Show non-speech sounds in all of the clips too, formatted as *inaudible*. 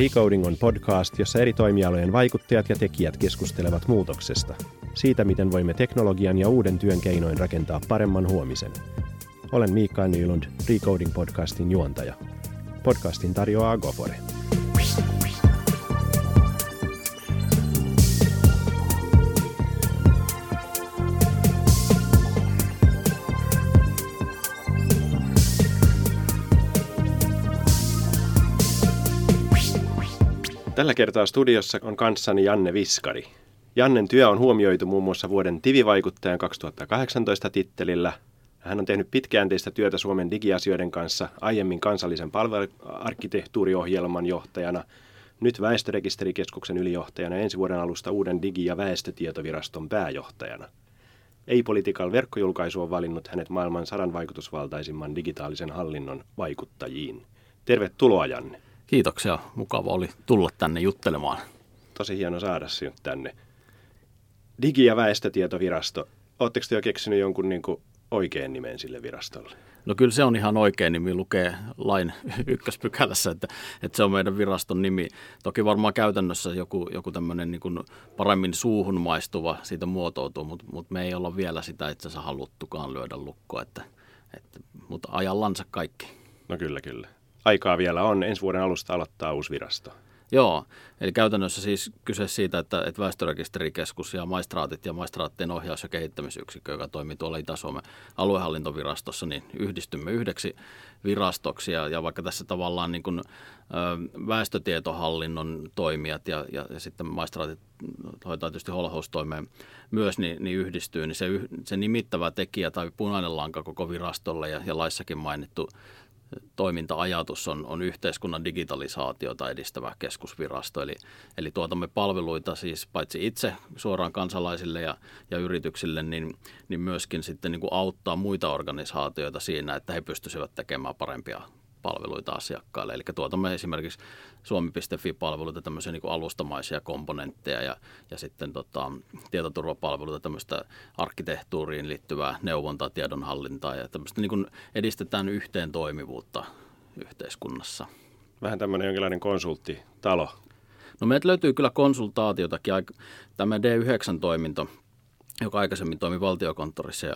Recoding on podcast, jossa eri toimialojen vaikuttajat ja tekijät keskustelevat muutoksesta. Siitä, miten voimme teknologian ja uuden työn keinoin rakentaa paremman huomisen. Olen Miikka Nylund, Recoding podcastin juontaja. Podcastin tarjoaa Gofore. Tällä kertaa studiossa on kanssani Janne Viskari. Jannen työ on huomioitu muun muassa vuoden tivivaikuttajan 2018 tittelillä. Hän on tehnyt pitkäjänteistä työtä Suomen digiasioiden kanssa aiemmin kansallisen palveluarkkitehtuuriohjelman johtajana, nyt väestörekisterikeskuksen ylijohtajana ja ensi vuoden alusta uuden digi- ja väestötietoviraston pääjohtajana. Ei-Political verkkojulkaisu on valinnut hänet maailman sadan vaikutusvaltaisimman digitaalisen hallinnon vaikuttajiin. Tervetuloa Janne. Kiitoksia. Mukava oli tulla tänne juttelemaan. Tosi hieno saada sinut tänne. Digi- ja väestötietovirasto. Oletteko te jo keksinyt jonkun niin kuin oikean nimen sille virastolle? No kyllä se on ihan oikein nimi, lukee lain *laughs* ykköspykälässä, että, että se on meidän viraston nimi. Toki varmaan käytännössä joku, joku tämmöinen niin kuin paremmin suuhun maistuva siitä muotoutuu, mutta, mutta me ei olla vielä sitä itse asiassa haluttukaan lyödä lukkoa, että, että, mutta ajallansa kaikki. No kyllä, kyllä aikaa vielä on. Ensi vuoden alusta aloittaa uusi virasto. Joo, eli käytännössä siis kyse siitä, että, että väestörekisterikeskus ja maistraatit ja maistraattien ohjaus- ja kehittämisyksikkö, joka toimii tuolla Itä-Suomen aluehallintovirastossa, niin yhdistymme yhdeksi virastoksi. Ja, ja vaikka tässä tavallaan niin kuin, ö, väestötietohallinnon toimijat ja, ja, ja sitten maistraatit hoitaa tietysti holhoustoimeen myös, niin, niin yhdistyy, niin se, se nimittävä tekijä tai punainen lanka koko virastolle ja, ja laissakin mainittu toiminta-ajatus on, on yhteiskunnan digitalisaatiota edistävä keskusvirasto. Eli, eli tuotamme palveluita siis paitsi itse suoraan kansalaisille ja, ja yrityksille, niin, niin myöskin sitten niin kuin auttaa muita organisaatioita siinä, että he pystyisivät tekemään parempia palveluita asiakkaille. Eli tuotamme esimerkiksi suomi.fi-palveluita, tämmöisiä niin alustamaisia komponentteja ja, ja sitten tota, tietoturvapalveluita, tämmöistä arkkitehtuuriin liittyvää neuvontaa, tiedonhallintaa ja tämmöistä niin kuin edistetään yhteen toimivuutta yhteiskunnassa. Vähän tämmöinen jonkinlainen konsulttitalo. No meiltä löytyy kyllä konsultaatiotakin. Tämä D9-toiminto, joka aikaisemmin toimi valtiokonttorissa ja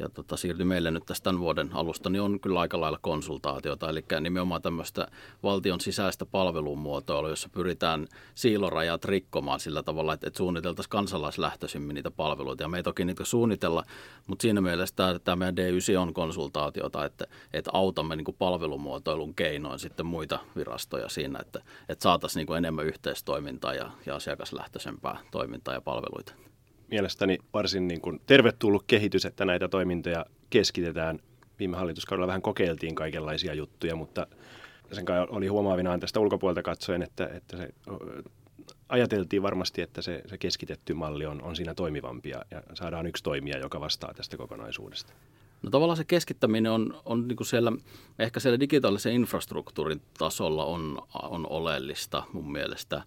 ja tota, siirtyi meille nyt tästä tämän vuoden alusta, niin on kyllä aika lailla konsultaatiota, eli nimenomaan tämmöistä valtion sisäistä palvelumuotoilua, jossa pyritään siilorajat rikkomaan sillä tavalla, että, että suunniteltaisiin kansalaislähtöisimmin niitä palveluita. Ja me ei toki niitä suunnitella, mutta siinä mielessä tämä, tämä meidän D9 on konsultaatiota, että, että autamme niin kuin palvelumuotoilun keinoin sitten muita virastoja siinä, että, että saataisiin niin kuin enemmän yhteistoimintaa ja, ja asiakaslähtöisempää toimintaa ja palveluita mielestäni varsin niin kuin tervetullut kehitys, että näitä toimintoja keskitetään. Viime hallituskaudella vähän kokeiltiin kaikenlaisia juttuja, mutta sen kanssa oli huomaavinaan tästä ulkopuolelta katsoen, että, että se, ajateltiin varmasti, että se, se keskitetty malli on, on siinä toimivampi ja, saadaan yksi toimija, joka vastaa tästä kokonaisuudesta. No tavallaan se keskittäminen on, on niin kuin siellä, ehkä siellä digitaalisen infrastruktuurin tasolla on, on oleellista mun mielestä.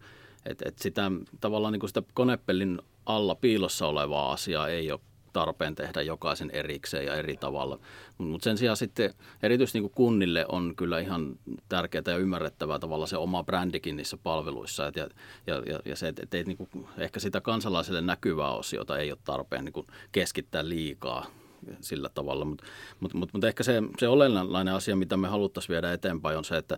Että et sitä tavallaan niin kuin sitä konepellin alla piilossa olevaa asiaa ei ole tarpeen tehdä jokaisen erikseen ja eri tavalla. Mutta sen sijaan sitten erityisesti niin kunnille on kyllä ihan tärkeää ja ymmärrettävää tavalla se oma brändikin niissä palveluissa. ja, ja, ja, ja se, että et, niin ehkä sitä kansalaiselle näkyvää osiota ei ole tarpeen niin keskittää liikaa sillä tavalla. Mutta mut, mut, mut ehkä se, se olennainen asia, mitä me haluttaisiin viedä eteenpäin, on se, että,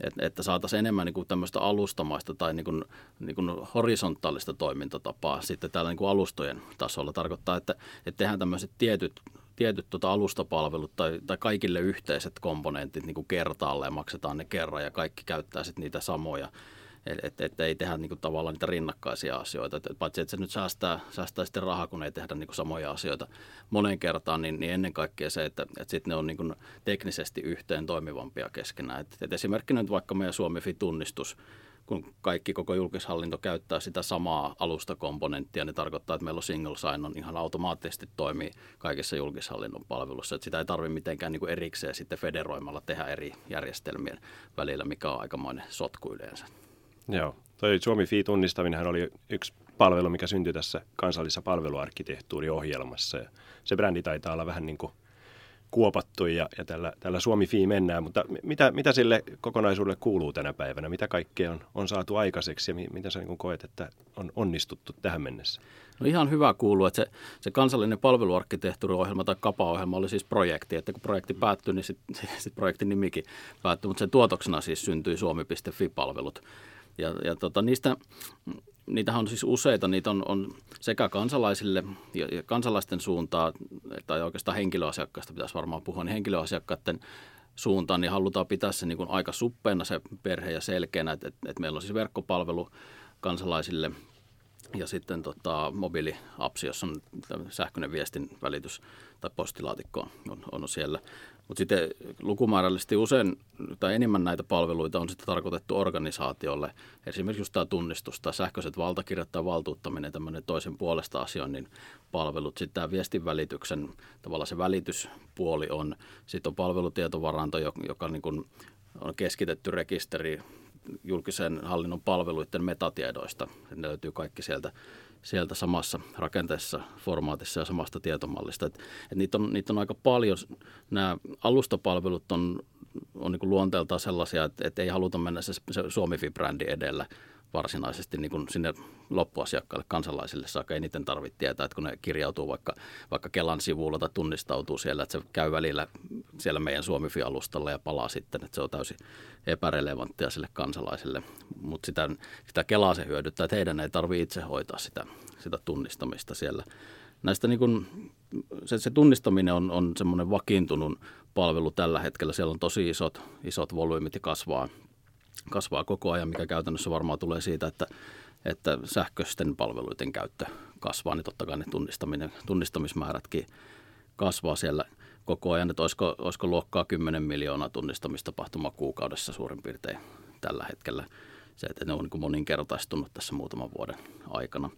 että, että saataisiin enemmän niin kuin tämmöistä alustamaista tai niin kuin, niin kuin horisontaalista toimintatapaa sitten täällä niin kuin alustojen tasolla. Tarkoittaa, että, että tehdään tämmöiset tietyt tietyt tuota alustapalvelut tai, tai kaikille yhteiset komponentit niin kuin kertaalleen maksetaan ne kerran ja kaikki käyttää sitten niitä samoja että et, et ei tehdä niin kuin, tavallaan niitä rinnakkaisia asioita. Et, paitsi että se nyt säästää, säästää sitten rahaa, kun ei tehdä niin kuin, samoja asioita monen kertaan, niin, niin ennen kaikkea se, että et sitten ne on niin kuin, teknisesti yhteen toimivampia keskenään. Et, et esimerkkinä nyt vaikka meidän Suomi-tunnistus, kun kaikki koko julkishallinto käyttää sitä samaa alustakomponenttia, niin tarkoittaa, että meillä on single sign-on ihan automaattisesti toimii kaikissa julkishallinnon palveluissa. Että sitä ei tarvitse mitenkään niin erikseen sitten federoimalla tehdä eri järjestelmien välillä, mikä on aikamoinen sotku yleensä. Joo, toi Suomi Fi-tunnistaminen oli yksi palvelu, mikä syntyi tässä kansallisessa palveluarkkitehtuuriohjelmassa. Ja se brändi taitaa olla vähän niin kuin kuopattu ja, ja tällä, tällä Suomi-Fi mennään, mutta mitä, mitä sille kokonaisuudelle kuuluu tänä päivänä? Mitä kaikkea on, on saatu aikaiseksi ja mitä sä niin koet, että on onnistuttu tähän mennessä? No ihan hyvä kuuluu, että se, se kansallinen palveluarkkitehtuuriohjelma tai KAPA-ohjelma oli siis projekti, että kun projekti päättyi, niin sitten *laughs* sit projektin nimikin päättyi, mutta sen tuotoksena siis syntyi suomi.fi-palvelut. Ja, ja tota, niistä, niitähän on siis useita, niitä on, on sekä kansalaisille ja, ja kansalaisten suuntaan, tai oikeastaan henkilöasiakkaista pitäisi varmaan puhua, niin henkilöasiakkaiden suuntaan, niin halutaan pitää se niin kuin aika suppeena se perhe ja selkeänä, että, että, että meillä on siis verkkopalvelu kansalaisille – ja sitten tota, mobiiliapsi, jossa on sähköinen viestin välitys tai postilaatikko on, on siellä. Mutta sitten lukumäärällisesti usein tai enemmän näitä palveluita on sitten tarkoitettu organisaatiolle. Esimerkiksi just tämä tunnistus tai sähköiset valtakirjat tai valtuuttaminen, tämmöinen toisen puolesta asioinnin palvelut. Sitten tämä viestin välityksen, tavallaan se välityspuoli on. Sitten on palvelutietovaranto, joka, joka niin kuin on keskitetty rekisteri julkisen hallinnon palveluiden metatiedoista. Ne löytyy kaikki sieltä, sieltä samassa rakenteessa, formaatissa ja samasta tietomallista. Et, et niitä, on, niitä on aika paljon. Nämä alustapalvelut on, on niin luonteeltaan sellaisia, että, että ei haluta mennä se, se Suomi-brändi edellä, varsinaisesti niin kuin sinne loppuasiakkaille, kansalaisille saakka eniten tarvitse tietää, että kun ne kirjautuu vaikka, vaikka Kelan sivulla tai tunnistautuu siellä, että se käy välillä siellä meidän Suomifi-alustalla ja palaa sitten, että se on täysin epärelevanttia sille kansalaisille. Mutta sitä, sitä Kelaa se hyödyttää, että heidän ei tarvitse itse hoitaa sitä, sitä tunnistamista siellä. Näistä niin kun, se, se tunnistaminen on, on semmoinen vakiintunut palvelu tällä hetkellä. Siellä on tosi isot, isot volyymit ja kasvaa kasvaa koko ajan, mikä käytännössä varmaan tulee siitä, että, että sähköisten palveluiden käyttö kasvaa, niin totta kai ne tunnistaminen, tunnistamismäärätkin kasvaa siellä koko ajan, että olisiko, olisiko luokkaa 10 miljoonaa tunnistamistapahtumaa kuukaudessa suurin piirtein tällä hetkellä. Se, että ne on niin moninkertaistunut tässä muutaman vuoden aikana.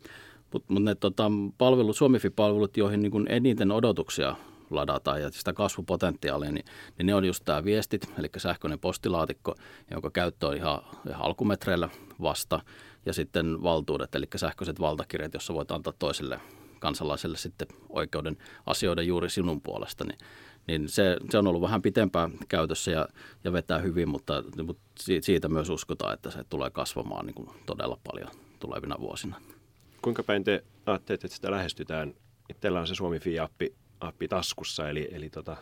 Mutta mut ne tota, palvelut, Suomifi-palvelut, joihin niin eniten odotuksia ladataan ja sitä kasvupotentiaalia, niin, niin ne on just tämä viestit, eli sähköinen postilaatikko, jonka käyttö on ihan, ihan alkumetreillä vasta, ja sitten valtuudet, eli sähköiset valtakirjat, jossa voit antaa toiselle kansalaiselle sitten oikeuden asioida juuri sinun puolesta, niin, niin se, se on ollut vähän pitempään käytössä ja, ja vetää hyvin, mutta, mutta siitä myös uskotaan, että se tulee kasvamaan niin kuin todella paljon tulevina vuosina. Kuinka päin te ajattelette, että sitä lähestytään? Teillä on se Suomi Fi-appi appi taskussa, eli, eli tota,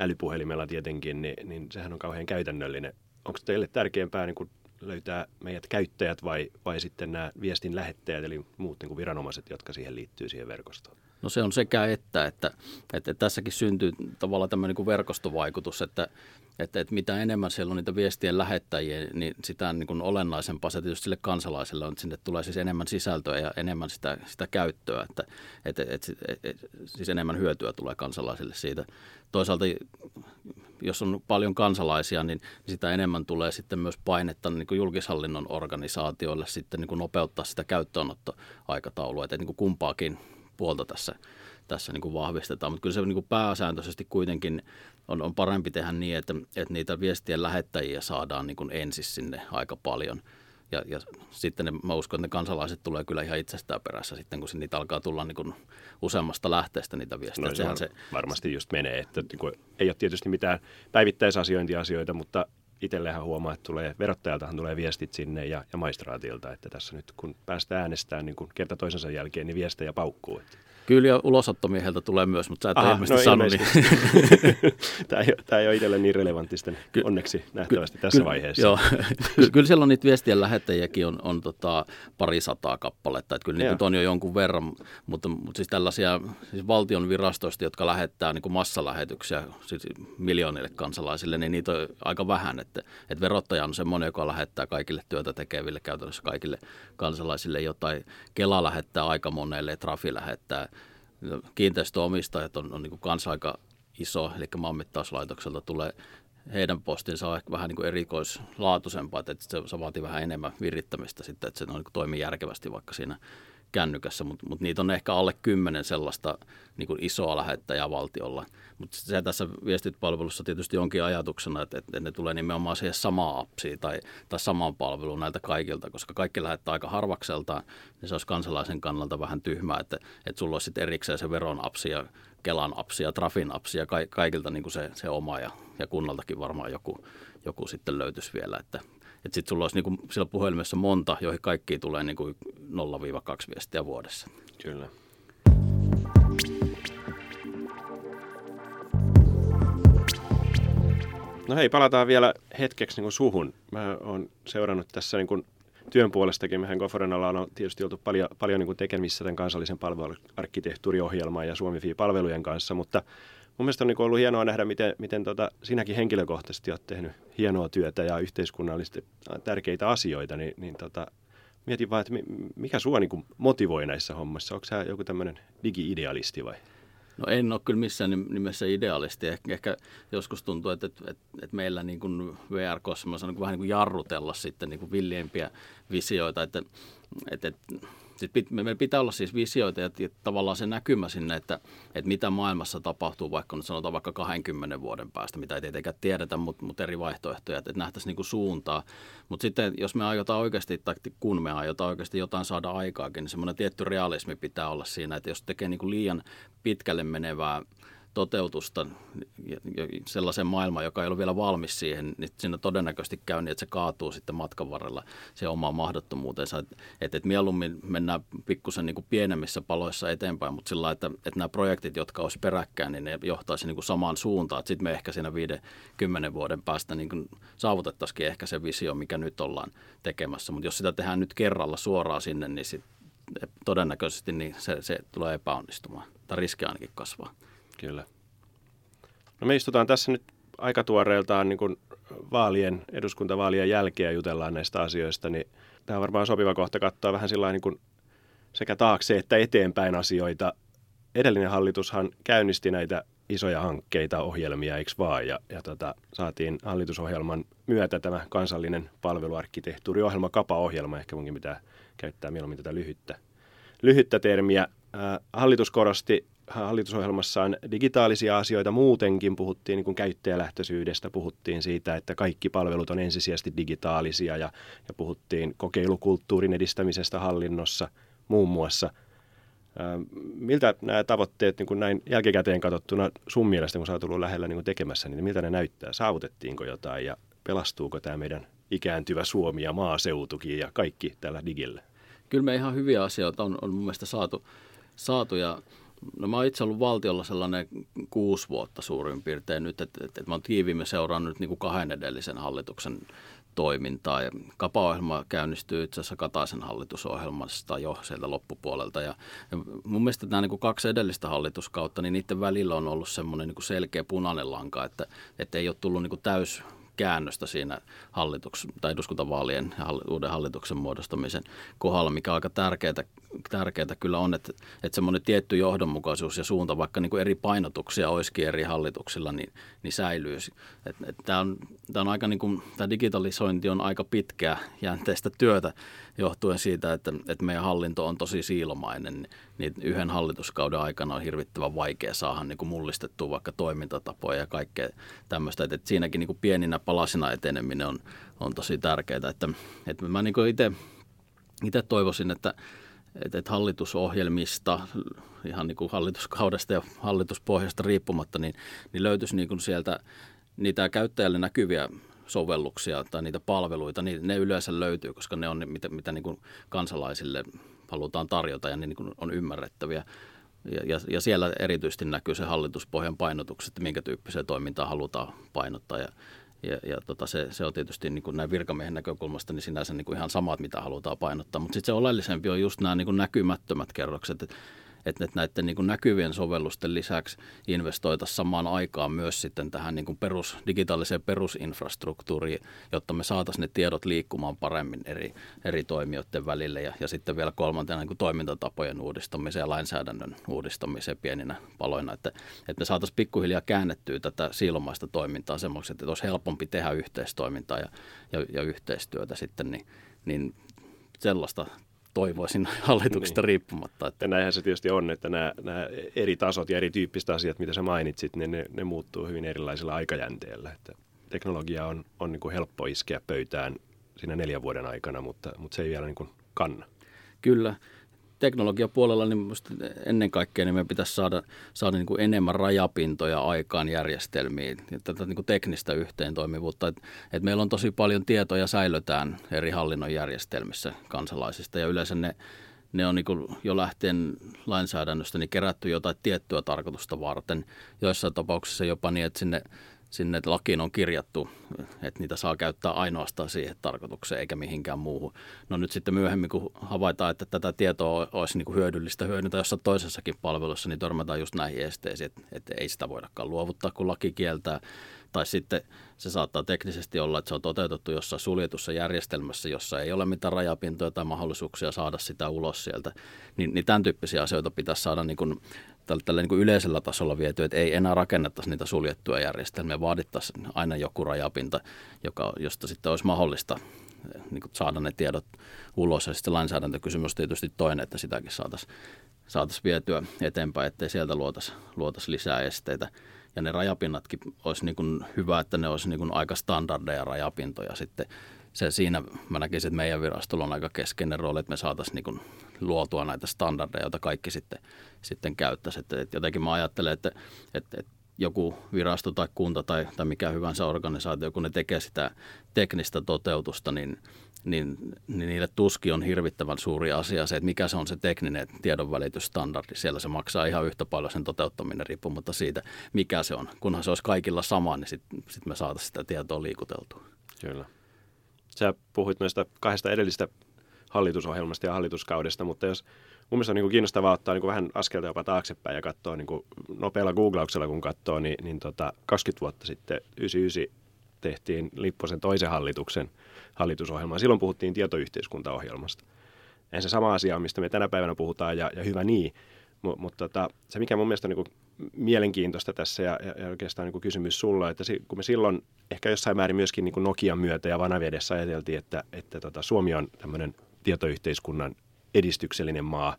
älypuhelimella tietenkin, niin, niin sehän on kauhean käytännöllinen. Onko teille tärkeämpää niin löytää meidät käyttäjät vai, vai sitten nämä viestin lähettäjät, eli muut niin kuin viranomaiset, jotka siihen liittyy siihen verkostoon? No se on sekä että, että, että tässäkin syntyy tavallaan tämmöinen niin verkostovaikutus, että, että, että mitä enemmän siellä on niitä viestien lähettäjiä, niin sitä niin kuin olennaisempaa se tietysti sille kansalaiselle on, että sinne tulee siis enemmän sisältöä ja enemmän sitä, sitä käyttöä, että, että, että, että, että siis enemmän hyötyä tulee kansalaisille siitä. Toisaalta jos on paljon kansalaisia, niin sitä enemmän tulee sitten myös painetta niin kuin julkishallinnon organisaatioille sitten niin kuin nopeuttaa sitä käyttöönottoaikataulua, että niin kuin kumpaakin puolta tässä, tässä niin kuin vahvistetaan. Mutta kyllä se niin kuin pääsääntöisesti kuitenkin on, on parempi tehdä niin, että, että niitä viestien lähettäjiä saadaan niin kuin ensin sinne aika paljon. Ja, ja sitten ne, mä uskon, että ne kansalaiset tulee kyllä ihan itsestään perässä sitten, kun niitä alkaa tulla niin kuin useammasta lähteestä niitä viestejä. No, Sehän se varmasti just menee, että niin kuin, ei ole tietysti mitään päivittäisasiointiasioita, mutta itsellehän huomaa, että tulee, verottajaltahan tulee viestit sinne ja, ja maistraatilta, että tässä nyt kun päästään äänestämään niin kun kerta toisensa jälkeen, niin viestejä paukkuu. Että. Kyllä ja ulosottomieheltä tulee myös, mutta sä et Aha, ilmeisesti *laughs* no, sano. Niin. tämä, ei, tämä ei ole itselle niin relevantti sitten ky- onneksi nähtävästi ky- tässä ky- vaiheessa. Joo. *laughs* Ky- kyllä siellä on niitä viestien lähettäjiäkin on, on tota pari sataa kappaletta, että kyllä niitä on jo jonkun verran, mutta, mutta siis tällaisia siis valtion virastoista, jotka lähettää niin kuin massalähetyksiä siis miljoonille kansalaisille, niin niitä on aika vähän, että, että verottaja on semmoinen, joka lähettää kaikille työtä tekeville käytännössä kaikille kansalaisille jotain. Kela lähettää aika monelle, Trafi lähettää kiinteistöomistajat on, on niin kanssa aika iso, eli maanmittauslaitokselta tulee heidän postinsa on ehkä vähän niin erikoislaatuisempaa, että se, se vaatii vähän enemmän virittämistä sitten, että se on, niin kuin toimii järkevästi vaikka siinä kännykässä, mutta mut niitä on ehkä alle kymmenen sellaista niin kuin isoa lähettäjää valtiolla. Mutta se tässä viestipalvelussa tietysti onkin ajatuksena, että, että ne tulee nimenomaan siihen samaan appsiin tai, tai samaan palveluun näiltä kaikilta, koska kaikki lähettää aika harvakseltaan, niin se olisi kansalaisen kannalta vähän tyhmää, että, että sulla olisi sitten erikseen se veron appsi ja Kelan apsia, Trafin apsia, ka, kaikilta niin kuin se, se oma ja, ja kunnaltakin varmaan joku, joku sitten löytyisi vielä, että että sitten sulla olisi niin kuin siellä puhelimessa monta, joihin kaikkiin tulee niin kuin 0-2 viestiä vuodessa. Kyllä. No hei, palataan vielä hetkeksi niin kuin suhun. Mä oon seurannut tässä niin kuin työn puolestakin. Mehän Goforenalla on tietysti oltu paljon, paljon niin tekemissä tämän kansallisen palveluarkkitehtuuriohjelman ja Suomi palvelujen kanssa, mutta mun mielestä on niin ollut hienoa nähdä, miten, miten tota, sinäkin henkilökohtaisesti olet tehnyt hienoa työtä ja yhteiskunnallisesti tärkeitä asioita, niin, niin tota, mietin vaan, että mikä sua niin motivoi näissä hommissa? Onko sä joku tämmöinen digi-idealisti vai? No en ole kyllä missään nimessä idealisti. Ehkä, ehkä joskus tuntuu, että, että, että, meillä niin kuin VR Cosmos on niin kuin vähän niin kuin jarrutella sitten niin kuin villiimpiä visioita, että, että, että sit meillä pitää olla siis visioita ja, ja tavallaan se näkymä sinne, että, että mitä maailmassa tapahtuu, vaikka nyt sanotaan vaikka 20 vuoden päästä, mitä ei tietenkään tiedetä, mutta, mutta eri vaihtoehtoja, että, että nähtäisiin niin kuin suuntaa. Mutta sitten jos me aiotaan oikeasti, tai kun me aiotaan oikeasti jotain saada aikaakin, niin semmoinen tietty realismi pitää olla siinä, että jos tekee niin kuin liian pitkälle menevää toteutusta sellaisen maailman, joka ei ole vielä valmis siihen, niin siinä todennäköisesti käy niin, että se kaatuu sitten matkan varrella se oma mahdottomuutensa. Että et, et mieluummin mennään pikkusen niin kuin pienemmissä paloissa eteenpäin, mutta sillä että, että nämä projektit, jotka olisi peräkkäin, niin ne johtaisi niin kuin samaan suuntaan. Sitten me ehkä siinä viiden, kymmenen vuoden päästä niin saavutettaisiin ehkä se visio, mikä nyt ollaan tekemässä. Mutta jos sitä tehdään nyt kerralla suoraan sinne, niin sit todennäköisesti niin se, se tulee epäonnistumaan. Tai riski ainakin kasvaa. Kyllä. No me istutaan tässä nyt aika tuoreeltaan niin kuin vaalien, eduskuntavaalien jälkeen jutellaan näistä asioista, niin tämä on varmaan sopiva kohta katsoa vähän sillä niin kuin sekä taakse että eteenpäin asioita. Edellinen hallitushan käynnisti näitä isoja hankkeita, ohjelmia, eikö vaan? Ja, ja tota, saatiin hallitusohjelman myötä tämä kansallinen palveluarkkitehtuuriohjelma, KAPA-ohjelma, ehkä munkin pitää käyttää mieluummin tätä lyhyttä, lyhyttä termiä. Äh, hallitus korosti hallitusohjelmassaan digitaalisia asioita muutenkin. Puhuttiin niin kuin käyttäjälähtöisyydestä, puhuttiin siitä, että kaikki palvelut on ensisijaisesti digitaalisia ja, ja puhuttiin kokeilukulttuurin edistämisestä hallinnossa muun muassa. Miltä nämä tavoitteet niin kuin näin jälkikäteen katsottuna sun mielestä, kun sä oot lähellä niin kuin tekemässä, niin miltä ne näyttää? Saavutettiinko jotain ja pelastuuko tämä meidän ikääntyvä Suomi ja maaseutukin ja kaikki tällä digillä? Kyllä me ihan hyviä asioita on, on mun mielestä saatu, saatu ja No mä oon itse ollut valtiolla sellainen kuusi vuotta suurin piirtein nyt, että, että, että mä oon tiiviimmin seurannut niin kuin kahden edellisen hallituksen toimintaa. Ja kapaohjelma käynnistyy itse asiassa Kataisen hallitusohjelmasta jo sieltä loppupuolelta. Ja, ja mun mielestä nämä niin kuin kaksi edellistä hallituskautta, niin niiden välillä on ollut semmoinen niin kuin selkeä punainen lanka, että, että ei ole tullut niin kuin täys käännöstä siinä hallituks- tai eduskuntavaalien ja uuden hallituksen muodostamisen kohdalla, mikä on aika tärkeää, tärkeää kyllä on, että, että semmoinen tietty johdonmukaisuus ja suunta, vaikka niin kuin eri painotuksia olisikin eri hallituksilla, niin, niin säilyy. Tämä on, tämä on aika niin kuin, tämä digitalisointi on aika pitkää jänteistä työtä johtuen siitä, että, että meidän hallinto on tosi siilomainen, niin, niin yhden hallituskauden aikana on hirvittävän vaikea saada niin kuin mullistettua vaikka toimintatapoja ja kaikkea tämmöistä. Että, että siinäkin niin kuin pieninä palasina eteneminen on, on tosi tärkeää. Että, että mä niin itse itse toivoisin, että, että, että hallitusohjelmista, ihan niin kuin hallituskaudesta ja hallituspohjasta riippumatta, niin, niin löytyisi niin kuin sieltä niitä käyttäjälle näkyviä sovelluksia tai niitä palveluita, niin ne yleensä löytyy, koska ne on ne, mitä, mitä niin kuin kansalaisille halutaan tarjota ja ne niin kuin on ymmärrettäviä. Ja, ja, ja siellä erityisesti näkyy se hallituspohjan painotukset, että minkä tyyppiseen toimintaa halutaan painottaa. Ja, ja, ja tota se, se on tietysti niin kuin näin virkamiehen näkökulmasta niin sinänsä niin kuin ihan samat, mitä halutaan painottaa. Mutta sitten se oleellisempi on just nämä niin kuin näkymättömät kerrokset. Että että näiden niin kuin näkyvien sovellusten lisäksi investoitaisiin samaan aikaan myös sitten tähän niin kuin perus, digitaaliseen perusinfrastruktuuriin, jotta me saataisiin ne tiedot liikkumaan paremmin eri, eri toimijoiden välille. Ja, ja sitten vielä kolmantena niin kuin toimintatapojen uudistamiseen ja lainsäädännön uudistamiseen pieninä paloina, että, että me saataisiin pikkuhiljaa käännettyä tätä siilomaista toimintaa semmoiksi, että olisi helpompi tehdä yhteistoimintaa ja, ja, ja yhteistyötä sitten, niin, niin sellaista toivoisin *laughs* hallituksesta niin. riippumatta. Että. Ja näinhän se tietysti on, että nämä, nämä eri tasot ja erityyppiset asiat, mitä sä mainitsit, niin ne, ne muuttuu hyvin erilaisilla aikajänteellä. Että teknologia on, on niin kuin helppo iskeä pöytään siinä neljän vuoden aikana, mutta, mutta se ei vielä niin kuin kanna. Kyllä. Teknologiapuolella niin ennen kaikkea niin me pitäisi saada, saada niin kuin enemmän rajapintoja aikaan järjestelmiin, tätä niin kuin teknistä yhteentoimivuutta. Et, et meillä on tosi paljon tietoja säilötään eri hallinnon järjestelmissä kansalaisista ja yleensä ne, ne on niin jo lähtien lainsäädännöstä niin kerätty jotain tiettyä tarkoitusta varten. Joissain tapauksissa jopa niin, että sinne sinne lakiin on kirjattu, että niitä saa käyttää ainoastaan siihen tarkoitukseen eikä mihinkään muuhun. No nyt sitten myöhemmin, kun havaitaan, että tätä tietoa olisi niin kuin hyödyllistä hyödyntää jossain toisessakin palvelussa, niin törmätään just näihin esteisiin, että, että ei sitä voidakaan luovuttaa, kun laki kieltää. Tai sitten se saattaa teknisesti olla, että se on toteutettu jossain suljetussa järjestelmässä, jossa ei ole mitään rajapintoja tai mahdollisuuksia saada sitä ulos sieltä. Niin, niin tämän tyyppisiä asioita pitäisi saada niin kuin tällä, tällä niin kuin yleisellä tasolla viety, että ei enää rakennettaisi niitä suljettuja järjestelmiä, vaadittaisiin aina joku rajapinta, joka, josta sitten olisi mahdollista eh, niin kuin saada ne tiedot ulos. Ja sitten lainsäädäntökysymys on tietysti toinen, että sitäkin saataisiin saatais vietyä eteenpäin, ettei sieltä luotaisi luotais lisää esteitä. Ja ne rajapinnatkin olisi niin kuin hyvä, että ne olisi niin kuin aika standardeja rajapintoja sitten se siinä mä näkisin, että meidän virastolla on aika keskeinen rooli, että me saataisiin niin luotua näitä standardeja, joita kaikki sitten, sitten käyttäisi. Että, että jotenkin mä ajattelen, että, että, että joku virasto tai kunta tai, tai mikä hyvänsä organisaatio, kun ne tekee sitä teknistä toteutusta, niin, niin, niin niille tuski on hirvittävän suuri asia se, että mikä se on se tekninen tiedonvälitysstandardi. Siellä se maksaa ihan yhtä paljon sen toteuttaminen riippumatta siitä, mikä se on. Kunhan se olisi kaikilla sama, niin sitten sit me saataisiin sitä tietoa liikuteltua. Kyllä. Sä puhuit noista kahdesta edellistä hallitusohjelmasta ja hallituskaudesta, mutta jos mun mielestä on niin kuin kiinnostavaa ottaa niin kuin vähän askelta jopa taaksepäin ja katsoa niin kuin nopealla googlauksella, kun katsoo, niin, niin tota 20 vuotta sitten 99 tehtiin Lipposen toisen hallituksen hallitusohjelma. Silloin puhuttiin tietoyhteiskuntaohjelmasta. Ei se sama asia, mistä me tänä päivänä puhutaan, ja, ja hyvä niin. Mutta mut tota, se, mikä mun mielestä on niin kuin mielenkiintoista tässä, ja, ja oikeastaan niin kuin kysymys sulla, että si, kun me silloin ehkä jossain määrin myöskin niin kuin Nokian myötä ja Vanavedessä ajateltiin, että, että tota, Suomi on tämmöinen tietoyhteiskunnan edistyksellinen maa.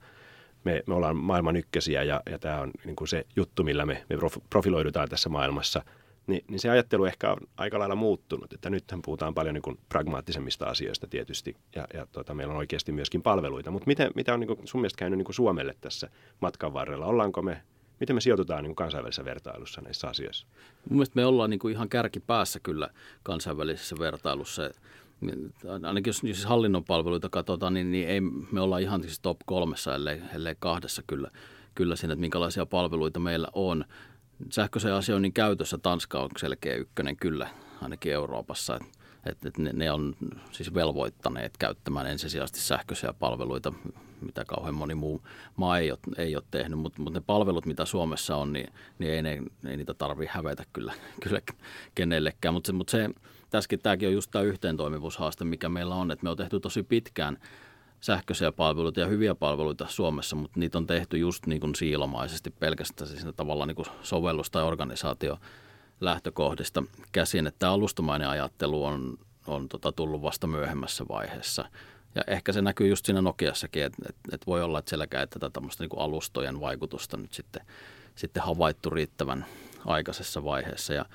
Me, me ollaan maailman ykkösiä ja, ja tämä on niin kuin se juttu, millä me, me profiloidutaan tässä maailmassa. Ni, niin se ajattelu ehkä on aika lailla muuttunut, että nythän puhutaan paljon niin kuin pragmaattisemmista asioista tietysti ja, ja tota, meillä on oikeasti myöskin palveluita. Mutta miten, mitä on niin kuin sun mielestä käynyt niin kuin Suomelle tässä matkan varrella? Ollaanko me Miten me sijoitutaan niin kuin kansainvälisessä vertailussa näissä asioissa? Mun mielestä me ollaan niin kuin ihan kärkipäässä kyllä kansainvälisessä vertailussa ainakin jos siis hallinnon palveluita katsotaan, niin, niin ei, me ollaan ihan siis top kolmessa, ellei, ellei kahdessa kyllä, kyllä siinä, että minkälaisia palveluita meillä on. Sähköisen asioinnin käytössä Tanska on selkeä ykkönen kyllä, ainakin Euroopassa. Että et ne, ne on siis velvoittaneet käyttämään ensisijaisesti sähköisiä palveluita, mitä kauhean moni muu maa ei ole, ei ole tehnyt, mutta mut ne palvelut, mitä Suomessa on, niin, niin ei, ne, ei niitä tarvitse hävetä kyllä, *laughs* kyllä kenellekään. Mutta se, mut se tässäkin tämäkin on just tämä yhteentoimivuushaaste, mikä meillä on, että me on tehty tosi pitkään sähköisiä palveluita ja hyviä palveluita Suomessa, mutta niitä on tehty just niin kuin siilomaisesti pelkästään siis tavallaan niin kuin sovellus- tai organisaatio lähtökohdista käsin, että alustamainen ajattelu on, on tota tullut vasta myöhemmässä vaiheessa. Ja ehkä se näkyy just siinä Nokiassakin, että, että, että voi olla, että sielläkään ei tätä tämmöistä niin kuin alustojen vaikutusta nyt sitten, sitten havaittu riittävän aikaisessa vaiheessa. Ja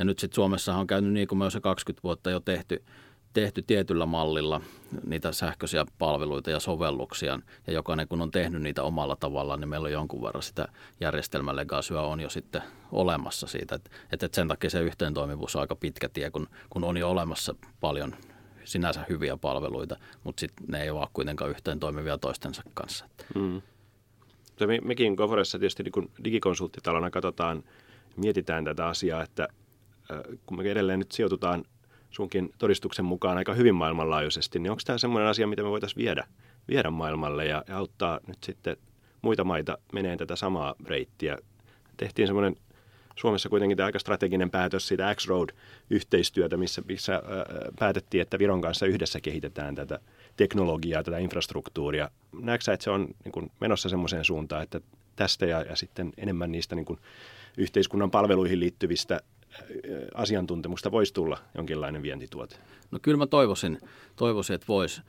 ja nyt sitten Suomessa on käynyt niin kuin on se 20 vuotta jo tehty, tehty tietyllä mallilla niitä sähköisiä palveluita ja sovelluksia. Ja jokainen kun on tehnyt niitä omalla tavallaan, niin meillä on jonkun verran sitä järjestelmälegasyä on jo sitten olemassa siitä. Että et, sen takia se yhteentoimivuus on aika pitkä tie, kun, kun on jo olemassa paljon sinänsä hyviä palveluita, mutta sitten ne ei ole kuitenkaan yhteen toimivia toistensa kanssa. Mm. Me, mekin Goforessa tietysti niin digikonsulttitalona katsotaan, mietitään tätä asiaa, että kun me edelleen nyt sijoitutaan sunkin todistuksen mukaan aika hyvin maailmanlaajuisesti, niin onko tämä semmoinen asia, mitä me voitaisiin viedä, viedä maailmalle ja, ja auttaa nyt sitten muita maita meneen tätä samaa reittiä? Tehtiin semmoinen Suomessa kuitenkin tämä aika strateginen päätös siitä X-Road-yhteistyötä, missä, missä ää, päätettiin, että Viron kanssa yhdessä kehitetään tätä teknologiaa, tätä infrastruktuuria. Näetkö sä, että se on niin kuin menossa semmoiseen suuntaan, että tästä ja, ja sitten enemmän niistä niin kuin yhteiskunnan palveluihin liittyvistä asiantuntemusta voisi tulla jonkinlainen vientituote? No kyllä mä toivoisin, toivoisin että voisi.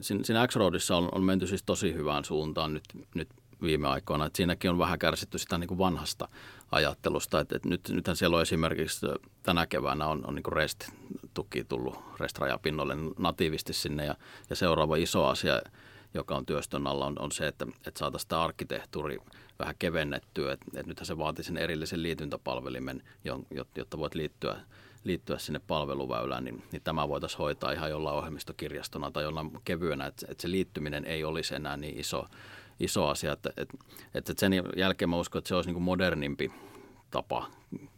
Siinä X-Roadissa on, on menty siis tosi hyvään suuntaan nyt, nyt viime aikoina. Et siinäkin on vähän kärsitty sitä niin kuin vanhasta ajattelusta. Et, et nyt, nythän siellä on esimerkiksi tänä keväänä on, on niin REST-tuki tullut REST-rajapinnolle natiivisti sinne ja, ja seuraava iso asia joka on työstön alla, on, on se, että, että saataisiin sitä arkkitehtuuri vähän kevennettyä. Että, että nythän se vaatii sen erillisen liityntäpalvelimen, jotta voit liittyä liittyä sinne palveluväylään, niin, niin tämä voitaisiin hoitaa ihan jollain ohjelmistokirjastona tai jollain kevyenä, että, että se liittyminen ei olisi enää niin iso, iso asia. Että, että, että sen jälkeen mä uskon, että se olisi niin kuin modernimpi tapa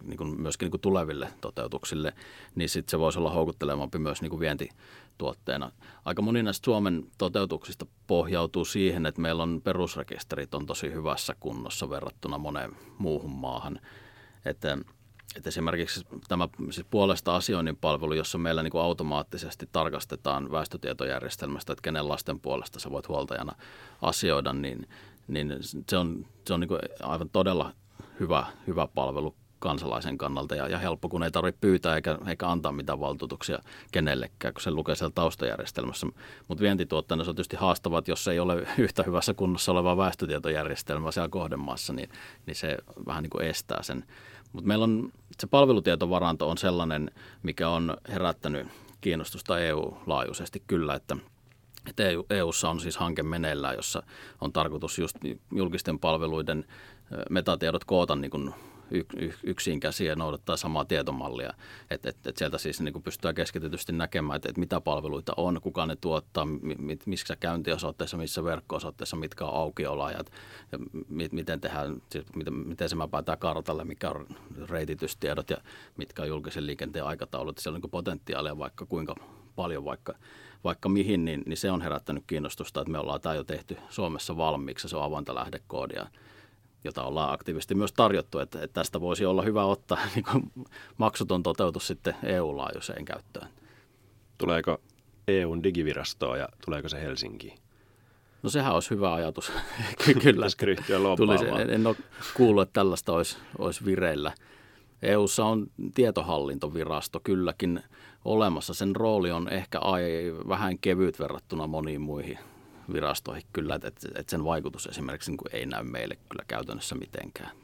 niin kuin myöskin niin kuin tuleville toteutuksille, niin sitten se voisi olla houkuttelevampi myös niin kuin vientituotteena. Aika moni näistä Suomen toteutuksista pohjautuu siihen, että meillä on perusrekisterit on tosi hyvässä kunnossa verrattuna moneen muuhun maahan. Että että esimerkiksi tämä siis puolesta asioinnin palvelu, jossa meillä niin kuin automaattisesti tarkastetaan väestötietojärjestelmästä, että kenen lasten puolesta sä voit huoltajana asioida, niin, niin se on, se on niin kuin aivan todella hyvä, hyvä palvelu kansalaisen kannalta ja, ja helppo, kun ei tarvitse pyytää eikä, eikä antaa mitään valtuutuksia kenellekään, kun se lukee siellä taustajärjestelmässä. Mutta vientituotteena se on tietysti haastavaa, että jos ei ole yhtä hyvässä kunnossa oleva väestötietojärjestelmä siellä kohdemaassa, niin, niin se vähän niin kuin estää sen. Mutta meillä on se palvelutietovaranto on sellainen, mikä on herättänyt kiinnostusta EU-laajuisesti kyllä, että että EU, EUssa on siis hanke meneillään, jossa on tarkoitus just julkisten palveluiden metatiedot koota niin kuin yksin käsiä noudattaa samaa tietomallia. Että et, et sieltä siis niin pystytään keskitytysti näkemään, että et mitä palveluita on, kuka ne tuottaa, mi, missä käyntiosoitteessa, missä verkko-osoitteessa, mitkä on aukiolajat, ja mi, miten, tehdään, siis miten, miten se mäpätään kartalle, mikä on reititystiedot ja mitkä on julkisen liikenteen aikataulut. Siellä on niin potentiaalia vaikka kuinka paljon vaikka, vaikka mihin, niin, niin se on herättänyt kiinnostusta, että me ollaan tämä jo tehty Suomessa valmiiksi, se on avointa lähdekoodia jota ollaan aktiivisesti myös tarjottu, että, että tästä voisi olla hyvä ottaa *laughs* niin kuin maksuton toteutus sitten EU-laajuiseen käyttöön. Tuleeko EUn digivirastoa ja tuleeko se Helsinkiin? No sehän olisi hyvä ajatus. *laughs* Kyllä. Tulisi, en, en ole kuullut, että tällaista olisi, olisi vireillä. EUssa on tietohallintovirasto kylläkin olemassa. Sen rooli on ehkä ai, vähän kevyt verrattuna moniin muihin virastoihin kyllä, että, että sen vaikutus esimerkiksi niin ei näy meille kyllä käytännössä mitenkään.